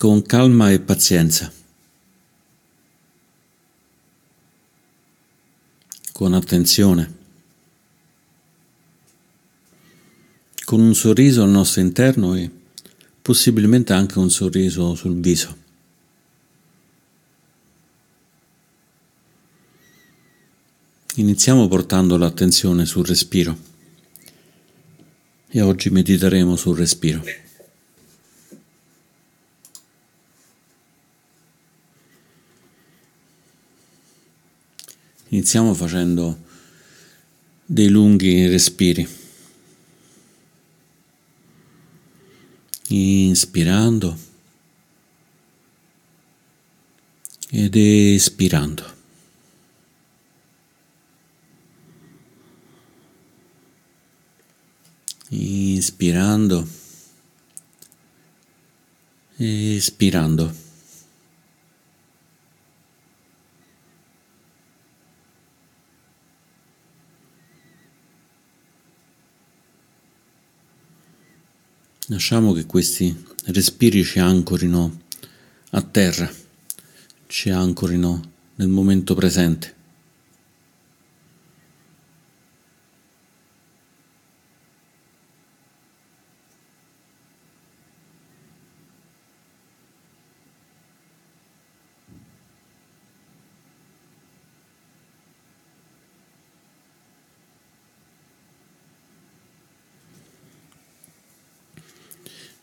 con calma e pazienza, con attenzione, con un sorriso al nostro interno e possibilmente anche un sorriso sul viso. Iniziamo portando l'attenzione sul respiro e oggi mediteremo sul respiro. Iniziamo facendo dei lunghi respiri. Inspirando ed espirando. Inspirando, espirando. Lasciamo che questi respiri ci ancorino a terra, ci ancorino nel momento presente.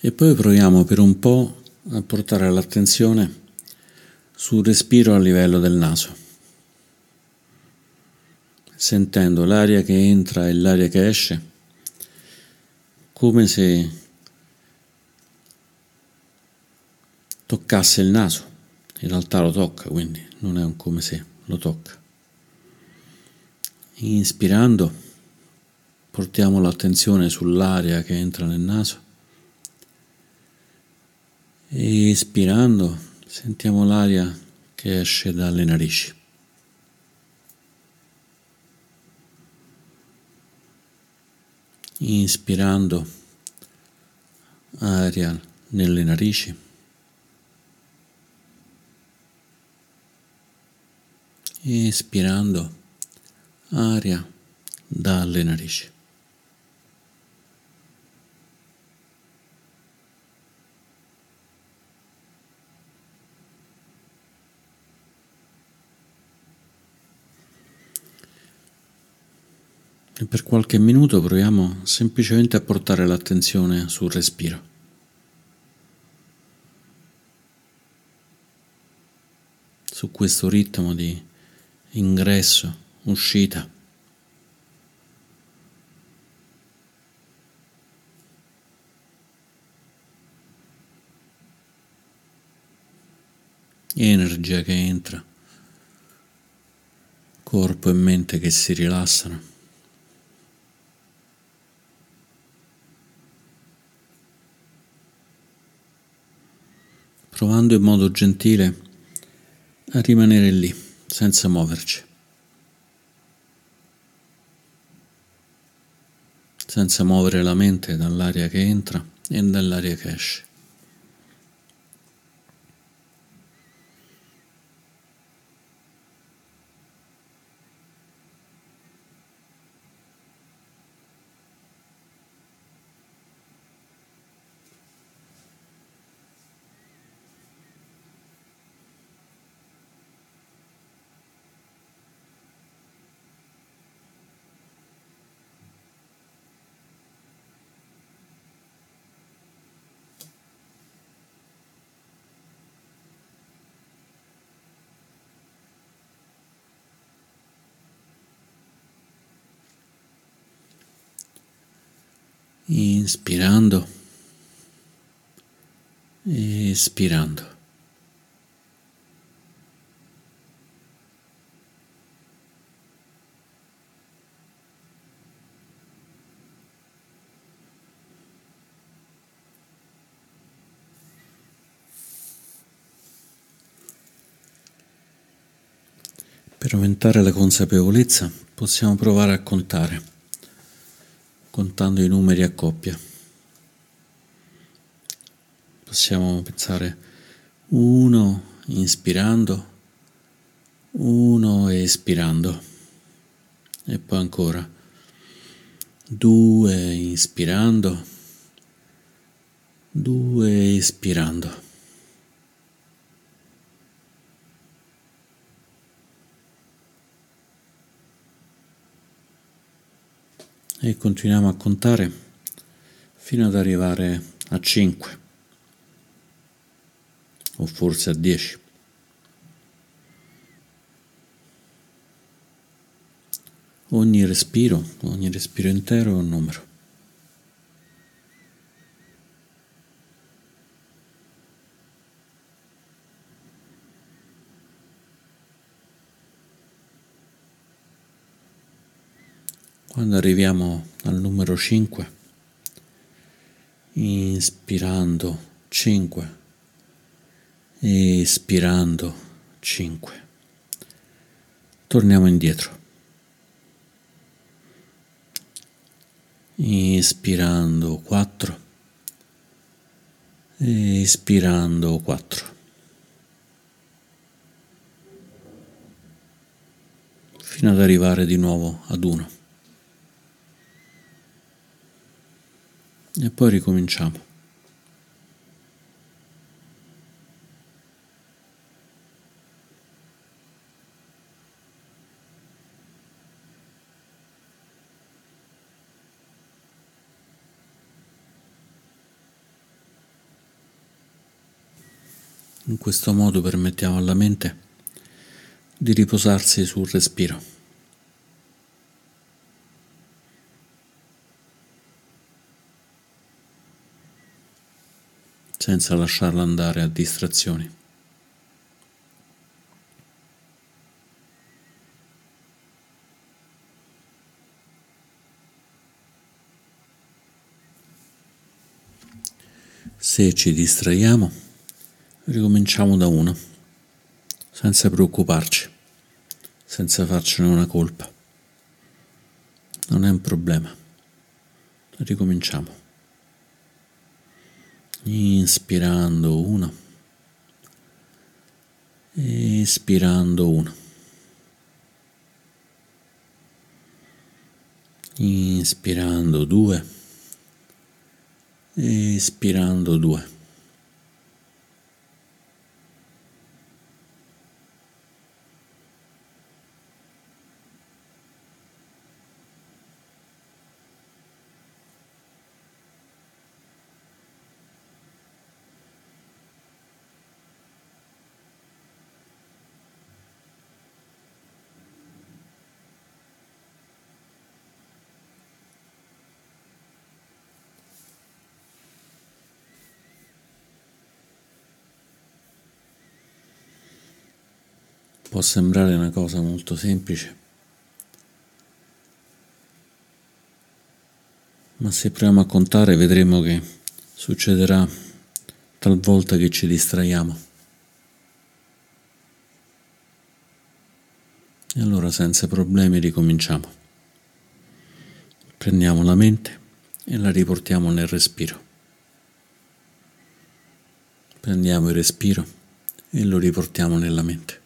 E poi proviamo per un po' a portare l'attenzione sul respiro a livello del naso, sentendo l'aria che entra e l'aria che esce, come se toccasse il naso. In realtà lo tocca, quindi non è un come se, lo tocca. Inspirando, portiamo l'attenzione sull'aria che entra nel naso espirando sentiamo l'aria che esce dalle narici. Inspirando aria nelle narici. Espirando aria dalle narici. E per qualche minuto proviamo semplicemente a portare l'attenzione sul respiro. Su questo ritmo di ingresso, uscita. Energia che entra, corpo e mente che si rilassano. Provando in modo gentile a rimanere lì, senza muoverci, senza muovere la mente dall'aria che entra e dall'aria che esce. Inspirando, espirando. Per aumentare la consapevolezza possiamo provare a contare contando i numeri a coppia. Possiamo pensare Uno inspirando, uno espirando e poi ancora due inspirando, due espirando. E continuiamo a contare fino ad arrivare a 5 o forse a 10. Ogni respiro, ogni respiro intero è un numero. Quando arriviamo al numero 5, inspirando 5, espirando 5, torniamo indietro. Inspirando 4, espirando 4. fino ad arrivare di nuovo ad 1. E poi ricominciamo. In questo modo permettiamo alla mente di riposarsi sul respiro. Senza lasciarla andare a distrazioni. Se ci distraiamo, ricominciamo da uno, senza preoccuparci, senza farcene una colpa. Non è un problema. Ricominciamo inspirando uno, espirando uno, inspirando due, espirando due. Può sembrare una cosa molto semplice, ma se proviamo a contare vedremo che succederà talvolta che ci distraiamo. E allora senza problemi ricominciamo. Prendiamo la mente e la riportiamo nel respiro. Prendiamo il respiro e lo riportiamo nella mente.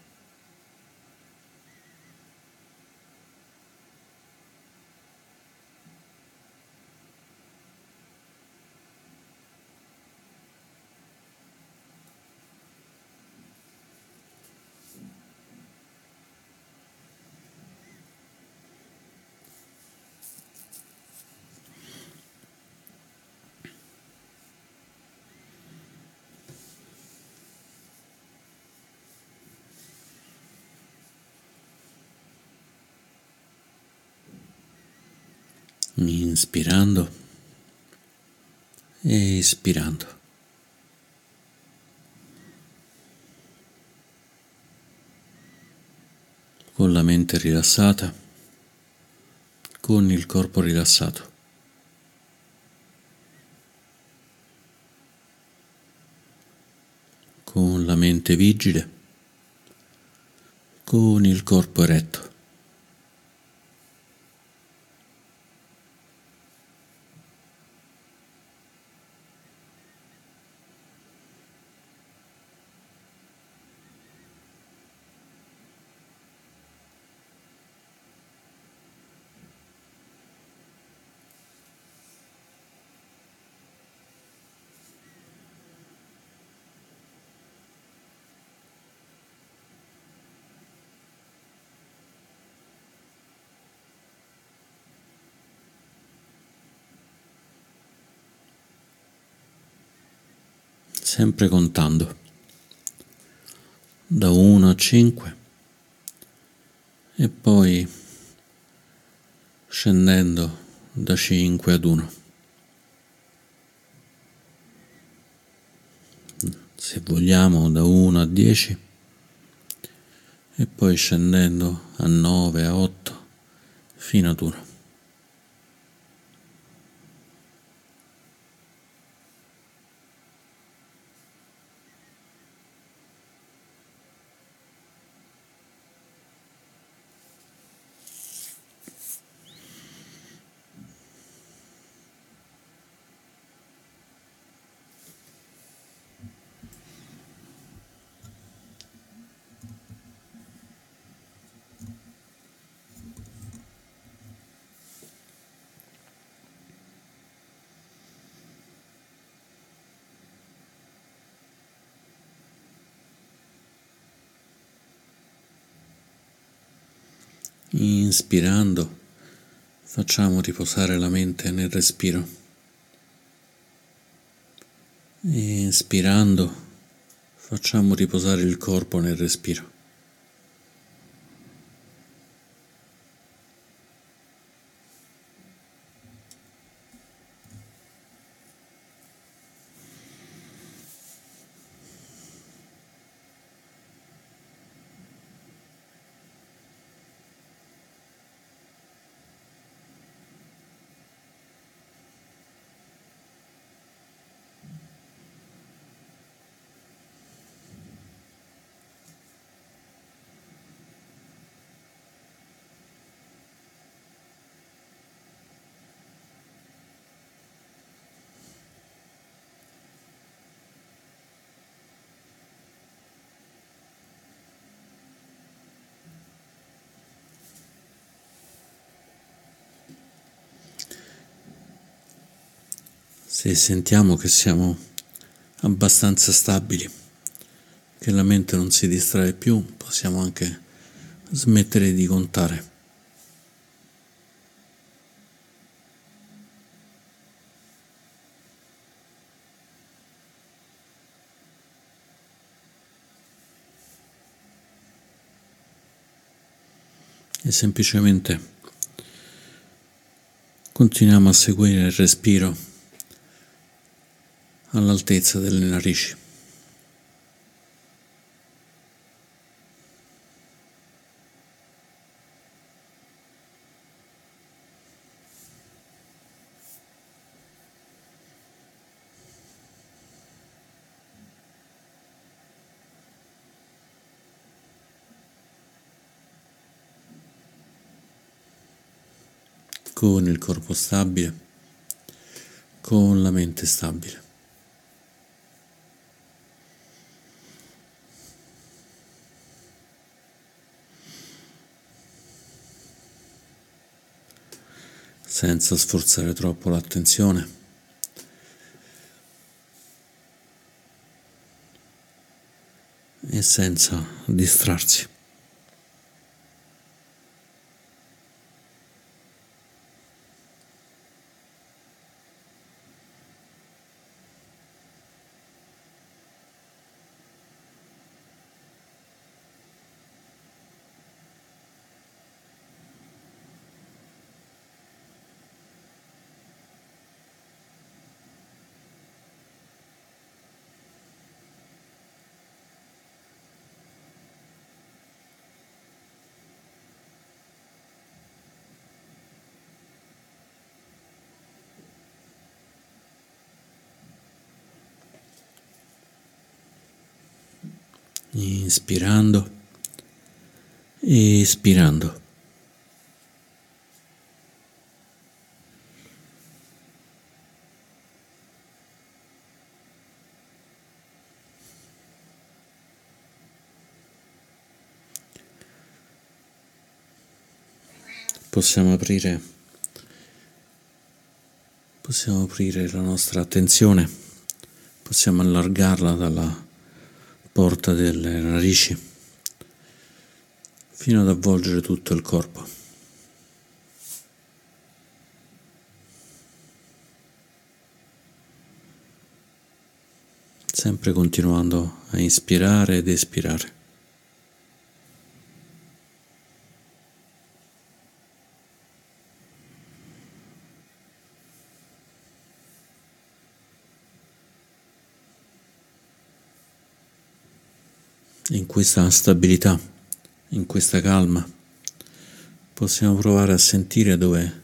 Inspirando e espirando. Con la mente rilassata, con il corpo rilassato. Con la mente vigile, con il corpo eretto. Sempre contando da 1 a 5 e poi scendendo da 5 ad 1. Se vogliamo da 1 a 10 e poi scendendo a 9 a 8 fino ad 1. Inspirando, facciamo riposare la mente nel respiro. Inspirando, facciamo riposare il corpo nel respiro. Se sentiamo che siamo abbastanza stabili, che la mente non si distrae più, possiamo anche smettere di contare. E semplicemente continuiamo a seguire il respiro all'altezza delle narici. con il corpo stabile, con la mente stabile. Senza sforzare troppo l'attenzione. E senza distrarsi. Inspirando espirando. Possiamo aprire, possiamo aprire la nostra attenzione, possiamo allargarla dalla porta delle narici fino ad avvolgere tutto il corpo. sempre continuando a inspirare ed espirare. In questa stabilità, in questa calma, possiamo provare a sentire dove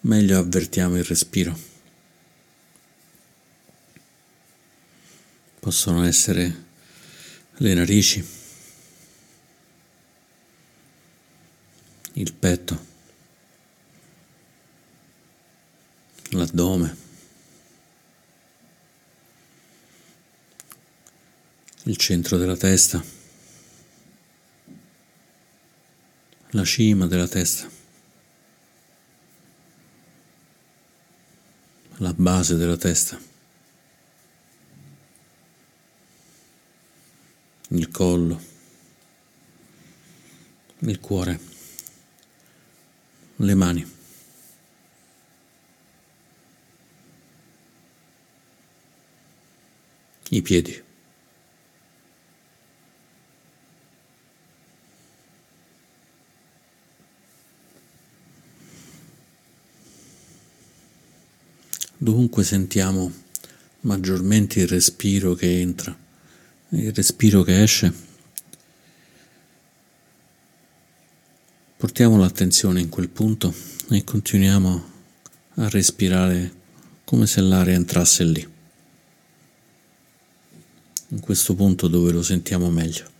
meglio avvertiamo il respiro. possono essere le narici, il petto, l'addome, il centro della testa, la cima della testa, la base della testa. il collo, il cuore, le mani. i piedi. Dovunque sentiamo maggiormente il respiro che entra il respiro che esce. Portiamo l'attenzione in quel punto e continuiamo a respirare come se l'aria entrasse lì, in questo punto dove lo sentiamo meglio.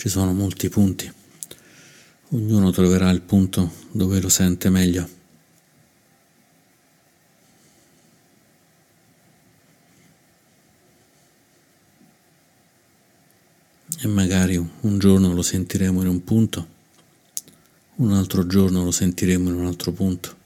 Ci sono molti punti, ognuno troverà il punto dove lo sente meglio. E magari un giorno lo sentiremo in un punto, un altro giorno lo sentiremo in un altro punto.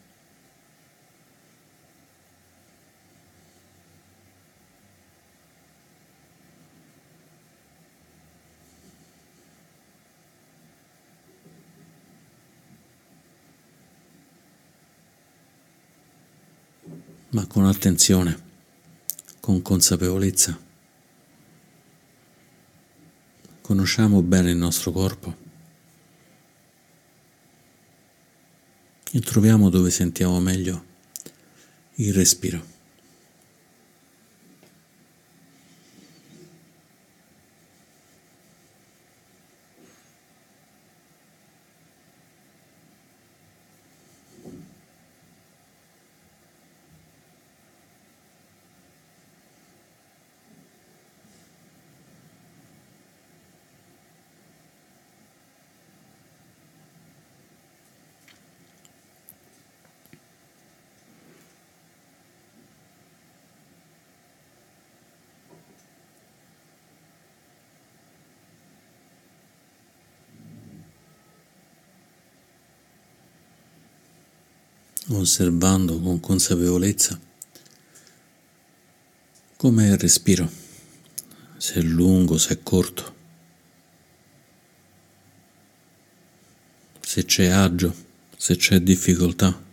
Ma con attenzione, con consapevolezza. Conosciamo bene il nostro corpo e troviamo dove sentiamo meglio il respiro. Osservando con consapevolezza com'è il respiro, se è lungo, se è corto, se c'è agio, se c'è difficoltà.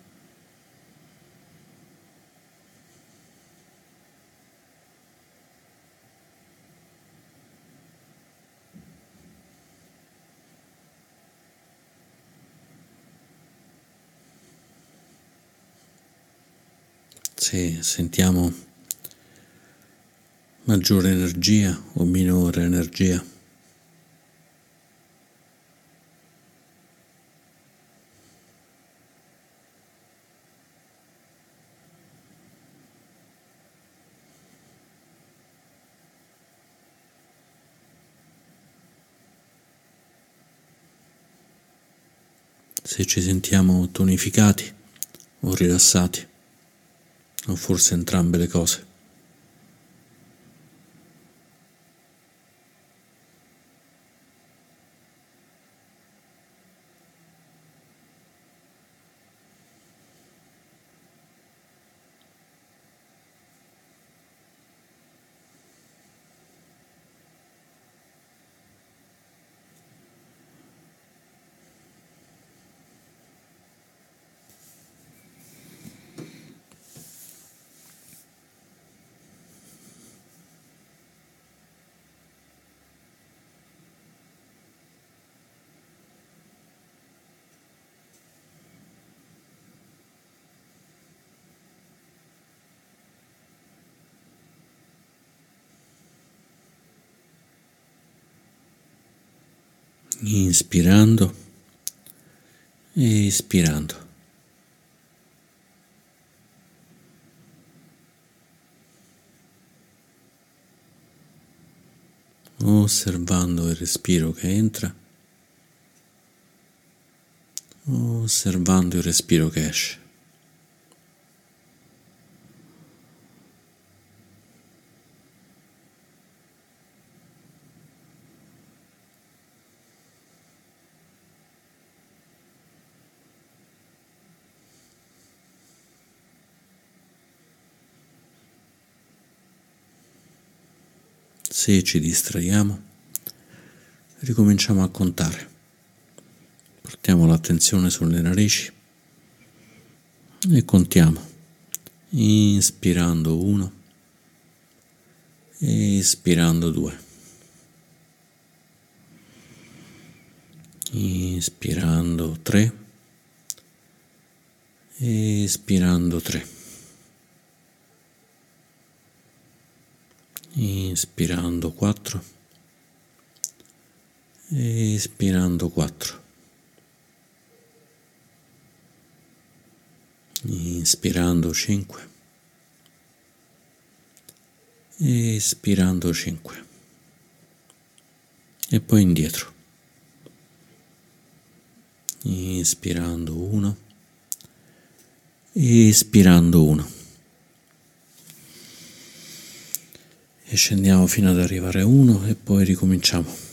se sentiamo maggiore energia o minore energia. se ci sentiamo tonificati o rilassati o forse entrambe le cose. Inspirando e espirando. Osservando il respiro che entra, osservando il respiro che esce. Se ci distraiamo, ricominciamo a contare. Portiamo l'attenzione sulle narici e contiamo, inspirando uno, espirando due, inspirando tre, espirando tre. Inspirando 4 espirando 4 inspirando 5 espirando 5 e poi indietro. Inspirando 1 espirando 1 e scendiamo fino ad arrivare a 1 e poi ricominciamo.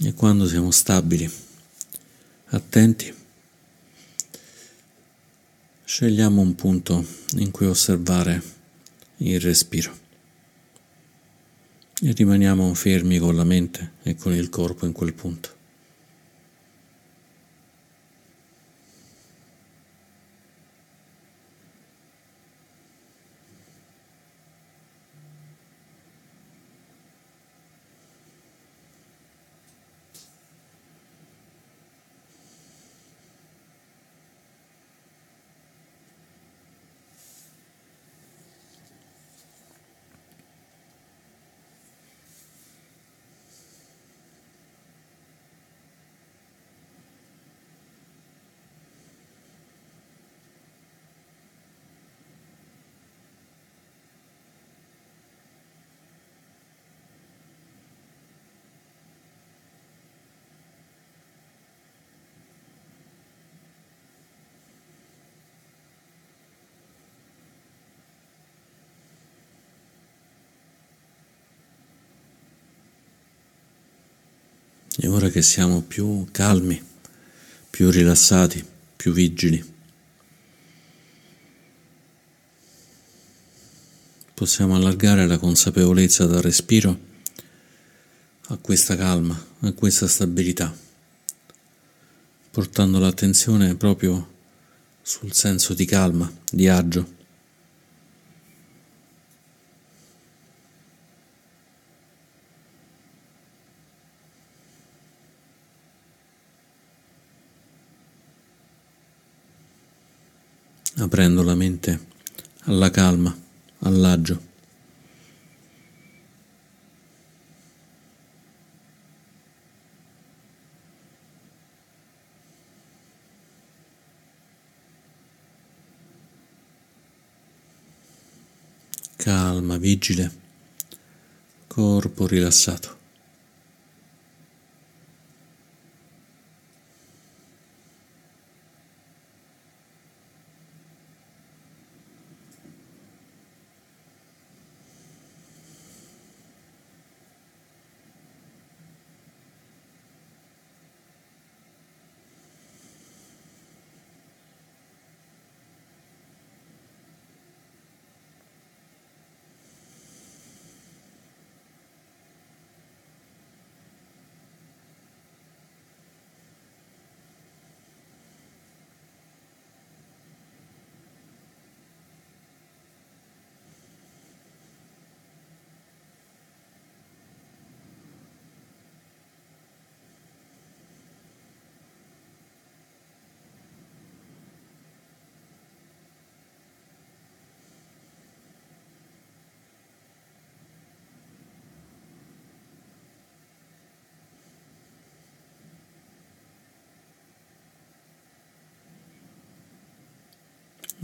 E quando siamo stabili, attenti, scegliamo un punto in cui osservare il respiro e rimaniamo fermi con la mente e con il corpo in quel punto. E ora che siamo più calmi, più rilassati, più vigili, possiamo allargare la consapevolezza dal respiro a questa calma, a questa stabilità, portando l'attenzione proprio sul senso di calma, di agio. Aprendo la mente alla calma, all'agio. Calma, vigile, corpo rilassato.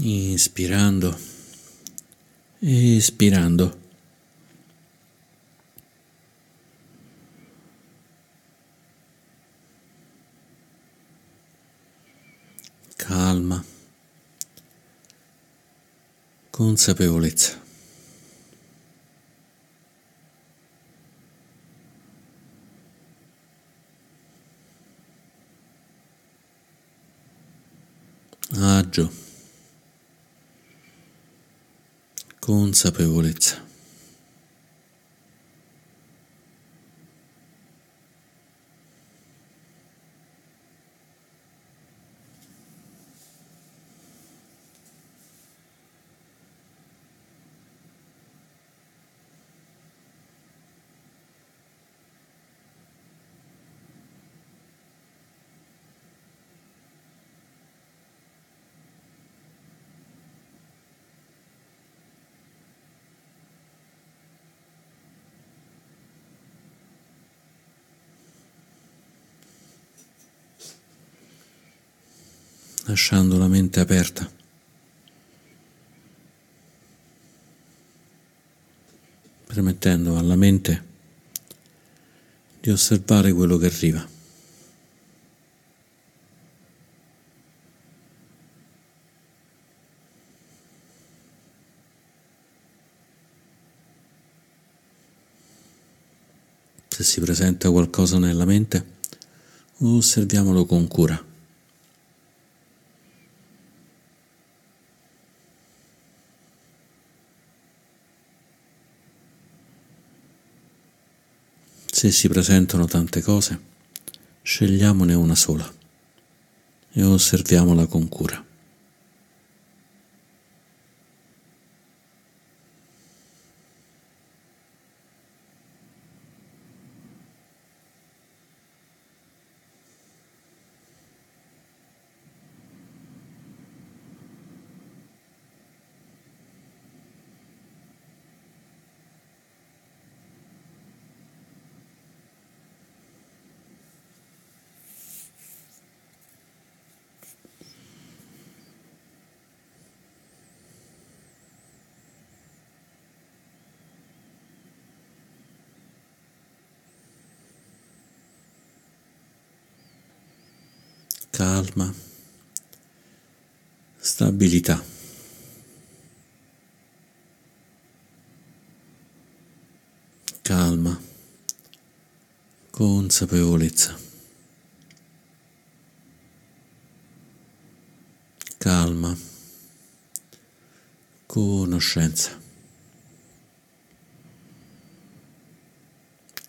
Inspirando, espirando. Calma, consapevolezza. agio, consapevolezza. Lasciando la mente aperta. permettendo alla mente di osservare quello che arriva. Se si presenta qualcosa nella mente, osserviamolo con cura. Se si presentano tante cose, scegliamone una sola e osserviamola con cura. Calma, stabilità. Calma, consapevolezza. Calma, conoscenza.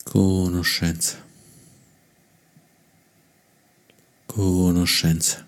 Conoscenza conoscenza.